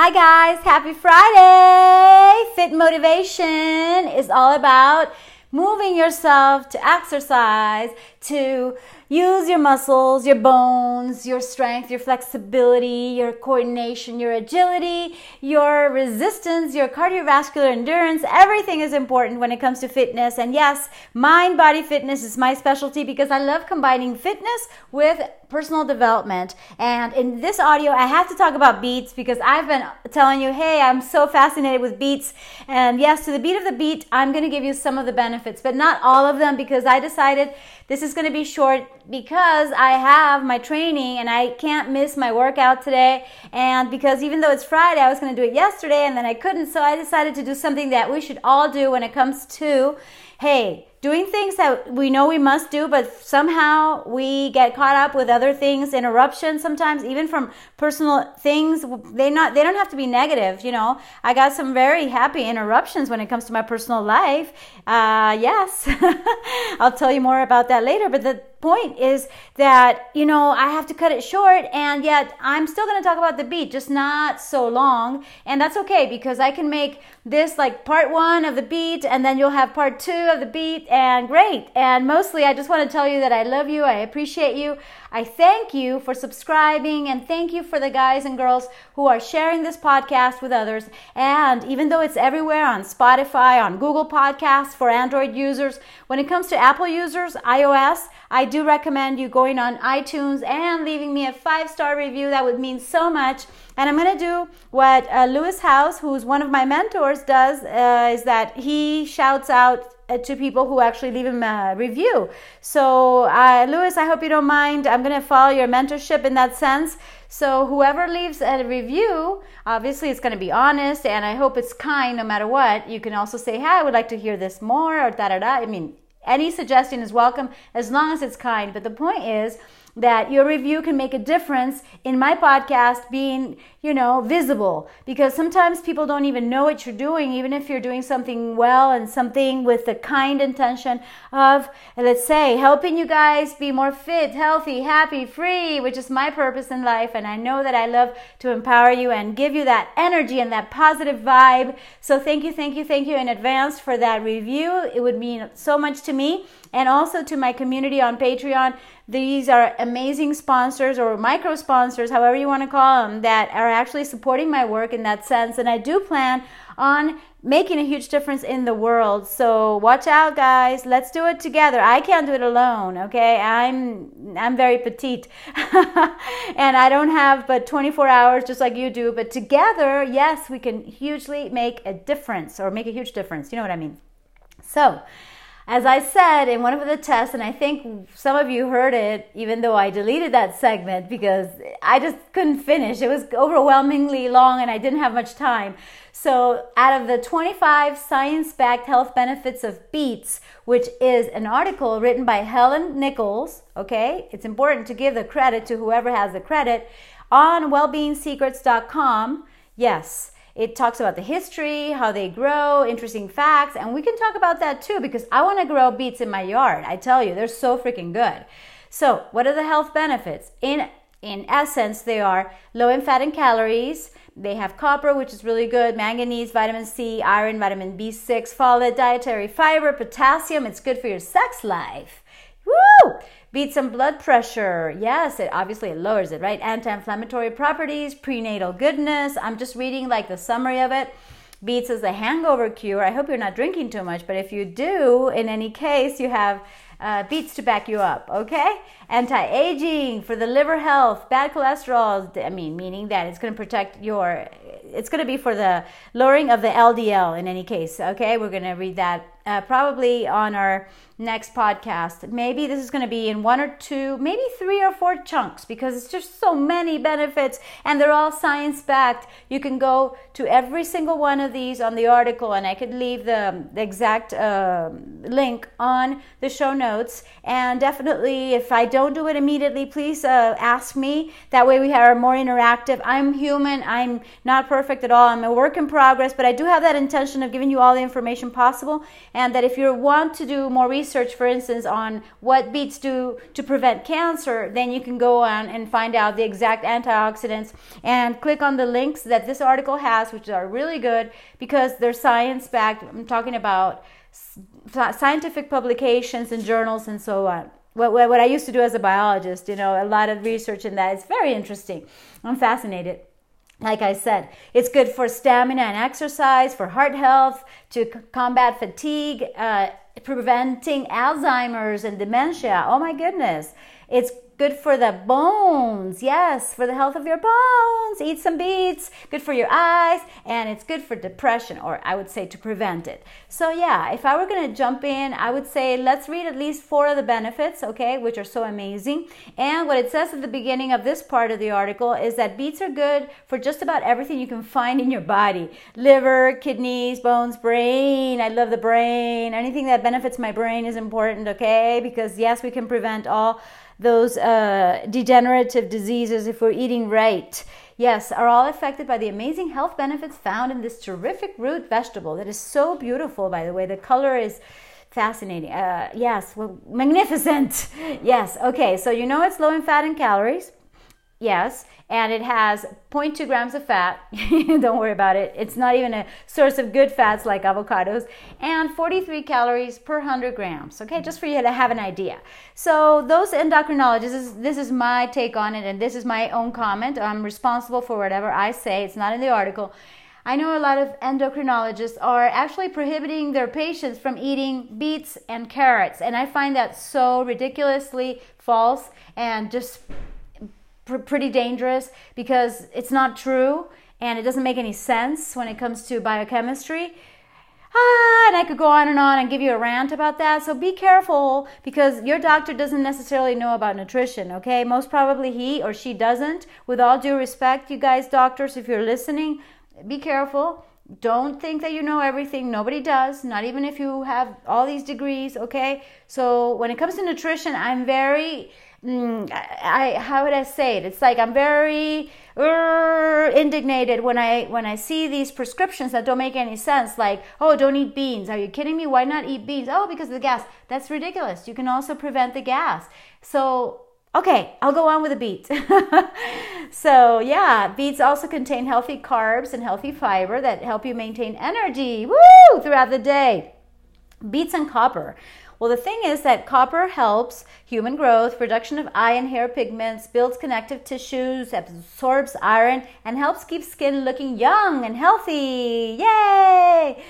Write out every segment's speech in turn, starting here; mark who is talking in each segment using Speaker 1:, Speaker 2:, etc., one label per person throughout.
Speaker 1: Hi, guys. Happy Friday. Fit motivation is all about moving yourself to exercise, to use your muscles, your bones, your strength, your flexibility, your coordination, your agility, your resistance, your cardiovascular endurance. Everything is important when it comes to fitness. And yes, mind body fitness is my specialty because I love combining fitness with personal development. And in this audio, I have to talk about beets because I've been telling you, hey, I'm so fascinated with beets. And yes, to the beat of the beat, I'm going to give you some of the benefits, but not all of them because I decided this is going to be short because I have my training and I can't miss my workout today. And because even though it's Friday, I was going to do it yesterday and then I couldn't. So I decided to do something that we should all do when it comes to, hey, doing things that we know we must do, but somehow we get caught up with other things, interruptions sometimes, even from personal things. They not they don't have to be negative, you know. I got some very happy interruptions when it comes to my personal life. Uh, yes, I'll tell you more about that later. But the point is that you know I have to cut it short, and yet I'm still going to talk about the beat, just not so long, and that's okay because I can make this like part one of the beat, and then you'll have part two of the beat, and great. And mostly, I just want to tell you that I love you, I appreciate you, I thank you for subscribing, and thank you for the guys and girls who are sharing this podcast with others. And even though it's everywhere on Spotify, on Google Podcasts for Android users, when it comes to Apple users, iOS, I do recommend you going on iTunes and leaving me a five star review. That would mean so much. And I'm going to do what uh, Lewis Howes, who's one of my mentors, does uh, is that he shouts out to people who actually leave him a review. So, uh, Lewis, I hope you don't mind. I'm going to follow your mentorship in that sense. So, whoever leaves a review, obviously it's going to be honest and I hope it's kind no matter what. You can also say, Hey, I would like to hear this more or da da da. I mean, any suggestion is welcome as long as it's kind. But the point is, that your review can make a difference in my podcast being, you know, visible. Because sometimes people don't even know what you're doing, even if you're doing something well and something with the kind intention of, let's say, helping you guys be more fit, healthy, happy, free, which is my purpose in life. And I know that I love to empower you and give you that energy and that positive vibe. So thank you, thank you, thank you in advance for that review. It would mean so much to me and also to my community on Patreon. These are amazing sponsors or micro sponsors, however you want to call them, that are actually supporting my work in that sense. And I do plan on making a huge difference in the world. So watch out guys, let's do it together. I can't do it alone, okay? I'm I'm very petite. and I don't have but 24 hours just like you do, but together, yes, we can hugely make a difference or make a huge difference. You know what I mean? So, as I said in one of the tests, and I think some of you heard it, even though I deleted that segment because I just couldn't finish. It was overwhelmingly long and I didn't have much time. So, out of the 25 science backed health benefits of beets, which is an article written by Helen Nichols, okay, it's important to give the credit to whoever has the credit on wellbeingsecrets.com. Yes. It talks about the history, how they grow, interesting facts, and we can talk about that too because I want to grow beets in my yard. I tell you, they're so freaking good. So, what are the health benefits? In in essence, they are low in fat and calories. They have copper, which is really good, manganese, vitamin C, iron, vitamin B6, folate, dietary fiber, potassium. It's good for your sex life. Woo! Beat some blood pressure. Yes, it obviously it lowers it, right? Anti-inflammatory properties, prenatal goodness. I'm just reading like the summary of it. Beets as a hangover cure. I hope you're not drinking too much, but if you do, in any case, you have uh, beets to back you up, okay? Anti-aging for the liver health, bad cholesterol. I mean, meaning that it's going to protect your. It's going to be for the lowering of the LDL in any case, okay? We're going to read that uh, probably on our next podcast. Maybe this is going to be in one or two, maybe three or four chunks because it's just so many benefits and they're all science backed. You can go to every single one of these on the article, and I could leave the, the exact uh, link on the show notes. And definitely, if I don't do it immediately, please uh, ask me. That way, we are more interactive. I'm human, I'm not perfect at all. I'm a work in progress, but I do have that intention of giving you all the information possible. And that if you want to do more research, research, for instance, on what beets do to prevent cancer, then you can go on and find out the exact antioxidants and click on the links that this article has, which are really good because they're science backed. I'm talking about scientific publications and journals and so on. What, what I used to do as a biologist, you know, a lot of research in that. It's very interesting. I'm fascinated like I said, it's good for stamina and exercise, for heart health, to combat fatigue, uh, preventing Alzheimer's and dementia. Oh my goodness. It's Good for the bones. Yes, for the health of your bones. Eat some beets. Good for your eyes. And it's good for depression, or I would say to prevent it. So, yeah, if I were going to jump in, I would say let's read at least four of the benefits, okay, which are so amazing. And what it says at the beginning of this part of the article is that beets are good for just about everything you can find in your body liver, kidneys, bones, brain. I love the brain. Anything that benefits my brain is important, okay, because yes, we can prevent all those uh, degenerative diseases if we're eating right. Yes, are all affected by the amazing health benefits found in this terrific root vegetable that is so beautiful, by the way. The color is fascinating. Uh, yes, well, magnificent. Yes, okay, so you know it's low in fat and calories. Yes, and it has 0.2 grams of fat. Don't worry about it. It's not even a source of good fats like avocados, and 43 calories per 100 grams. Okay, just for you to have an idea. So, those endocrinologists, this is, this is my take on it, and this is my own comment. I'm responsible for whatever I say, it's not in the article. I know a lot of endocrinologists are actually prohibiting their patients from eating beets and carrots, and I find that so ridiculously false and just pr- pretty dangerous because it's not true and it doesn't make any sense when it comes to biochemistry. Ah, and I could go on and on and give you a rant about that. So be careful because your doctor doesn't necessarily know about nutrition, okay? Most probably he or she doesn't. With all due respect, you guys, doctors, if you're listening, be careful. Don't think that you know everything. Nobody does, not even if you have all these degrees, okay? So when it comes to nutrition, I'm very mm, I, how would I say it? It's like I'm very uh, indignated when I when I see these prescriptions that don't make any sense. Like, oh, don't eat beans. Are you kidding me? Why not eat beans? Oh, because of the gas. That's ridiculous. You can also prevent the gas. So Okay, I'll go on with the beets. so, yeah, beets also contain healthy carbs and healthy fiber that help you maintain energy woo, throughout the day. Beets and copper. Well, the thing is that copper helps human growth, production of eye and hair pigments, builds connective tissues, absorbs iron, and helps keep skin looking young and healthy. Yay!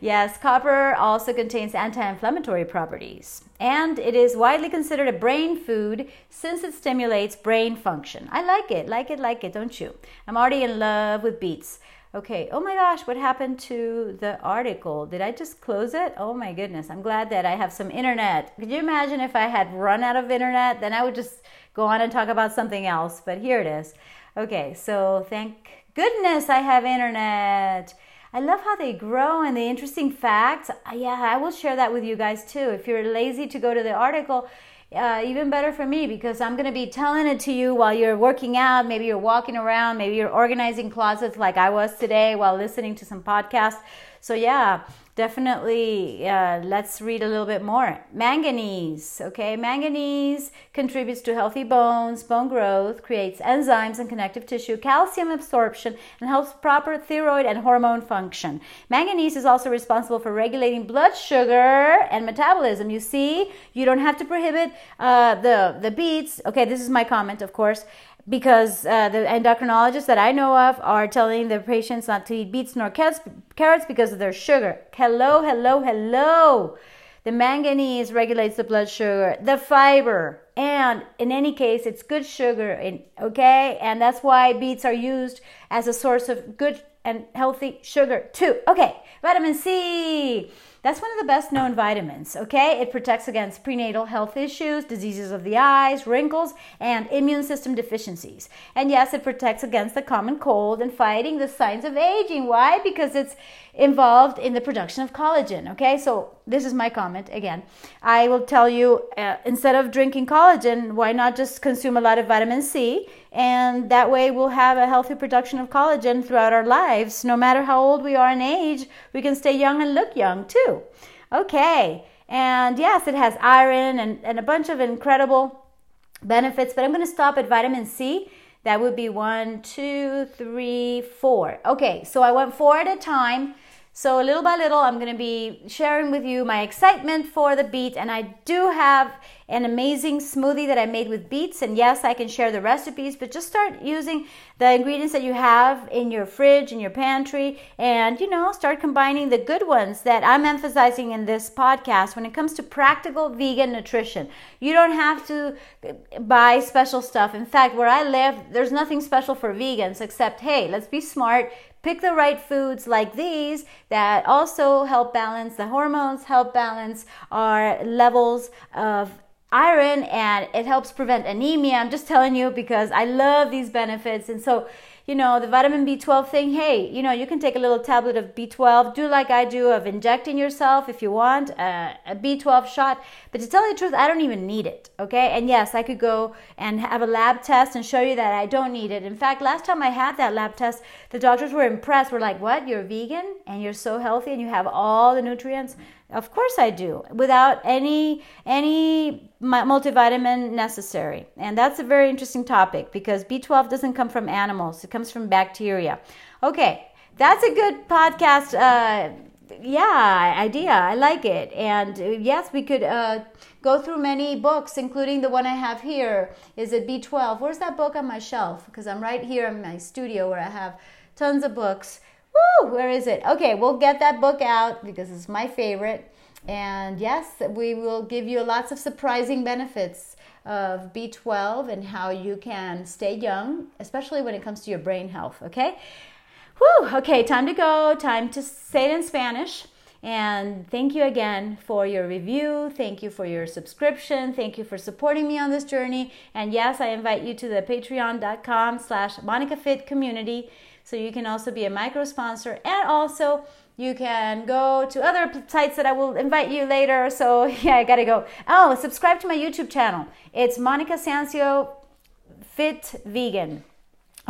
Speaker 1: Yes, copper also contains anti inflammatory properties. And it is widely considered a brain food since it stimulates brain function. I like it, like it, like it, don't you? I'm already in love with beets. Okay, oh my gosh, what happened to the article? Did I just close it? Oh my goodness, I'm glad that I have some internet. Could you imagine if I had run out of internet? Then I would just go on and talk about something else, but here it is. Okay, so thank goodness I have internet. I love how they grow and the interesting facts. Uh, yeah, I will share that with you guys too. If you're lazy to go to the article, uh, even better for me because I'm going to be telling it to you while you're working out. Maybe you're walking around. Maybe you're organizing closets like I was today while listening to some podcasts. So, yeah, definitely uh, let's read a little bit more. Manganese, okay? Manganese contributes to healthy bones, bone growth, creates enzymes and connective tissue, calcium absorption, and helps proper thyroid and hormone function. Manganese is also responsible for regulating blood sugar and metabolism. You see, you don't have to prohibit uh, the, the beets. Okay, this is my comment, of course because uh, the endocrinologists that I know of are telling their patients not to eat beets nor carrots because of their sugar. Hello, hello, hello. The manganese regulates the blood sugar, the fiber, and in any case, it's good sugar. In, okay, and that's why beets are used as a source of good and healthy sugar too. Okay, vitamin C. That's one of the best known vitamins, okay? It protects against prenatal health issues, diseases of the eyes, wrinkles, and immune system deficiencies. And yes, it protects against the common cold and fighting the signs of aging. Why? Because it's involved in the production of collagen, okay? So this is my comment again. I will tell you uh, instead of drinking collagen, why not just consume a lot of vitamin C? And that way we'll have a healthy production of collagen throughout our lives. No matter how old we are in age, we can stay young and look young too. Okay. And yes, it has iron and, and a bunch of incredible benefits, but I'm going to stop at vitamin C. That would be one, two, three, four. Okay, so I went four at a time. So, little by little, I'm going to be sharing with you my excitement for the beet. And I do have an amazing smoothie that I made with beets. And yes, I can share the recipes, but just start using the ingredients that you have in your fridge, in your pantry, and you know, start combining the good ones that I'm emphasizing in this podcast when it comes to practical vegan nutrition. You don't have to buy special stuff. In fact, where I live, there's nothing special for vegans except, hey, let's be smart pick the right foods like these that also help balance the hormones, help balance our levels of iron and it helps prevent anemia. I'm just telling you because I love these benefits. And so you know, the vitamin B12 thing, hey, you know, you can take a little tablet of B12, do like I do of injecting yourself if you want, uh, a B12 shot. But to tell you the truth, I don't even need it, okay? And yes, I could go and have a lab test and show you that I don't need it. In fact, last time I had that lab test, the doctors were impressed. We're like, what? You're vegan and you're so healthy and you have all the nutrients? Of course I do, without any any multivitamin necessary. And that's a very interesting topic because B12 doesn't come from animals; it comes from bacteria. Okay, that's a good podcast. Uh, yeah, idea. I like it. And uh, yes, we could uh, go through many books, including the one I have here. Is it B12? Where's that book on my shelf? Because I'm right here in my studio where I have tons of books. Woo, where is it? Okay, we'll get that book out because it's my favorite. And yes, we will give you lots of surprising benefits of B12 and how you can stay young, especially when it comes to your brain health, okay? Whew, okay, time to go, time to say it in Spanish. And thank you again for your review. Thank you for your subscription. Thank you for supporting me on this journey. And yes, I invite you to the patreon.com slash Monica Fit community so you can also be a micro sponsor and also you can go to other sites that I will invite you later. So yeah, I gotta go. Oh, subscribe to my YouTube channel. It's Monica Sancio Fit Vegan.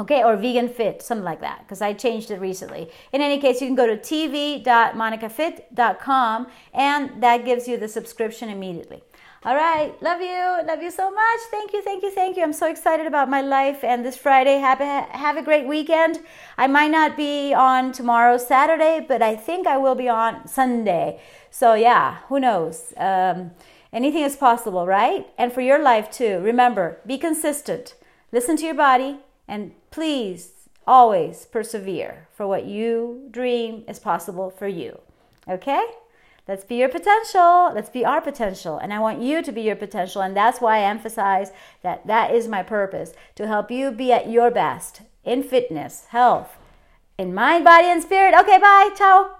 Speaker 1: Okay, or vegan fit, something like that, because I changed it recently. In any case, you can go to tv.monicafit.com and that gives you the subscription immediately. All right. Love you. Love you so much. Thank you. Thank you. Thank you. I'm so excited about my life and this Friday. Have a, have a great weekend. I might not be on tomorrow, Saturday, but I think I will be on Sunday. So, yeah, who knows? Um, anything is possible, right? And for your life too. Remember, be consistent. Listen to your body and please always persevere for what you dream is possible for you. Okay? Let's be your potential. Let's be our potential. And I want you to be your potential. And that's why I emphasize that that is my purpose to help you be at your best in fitness, health, in mind, body, and spirit. Okay, bye. Ciao.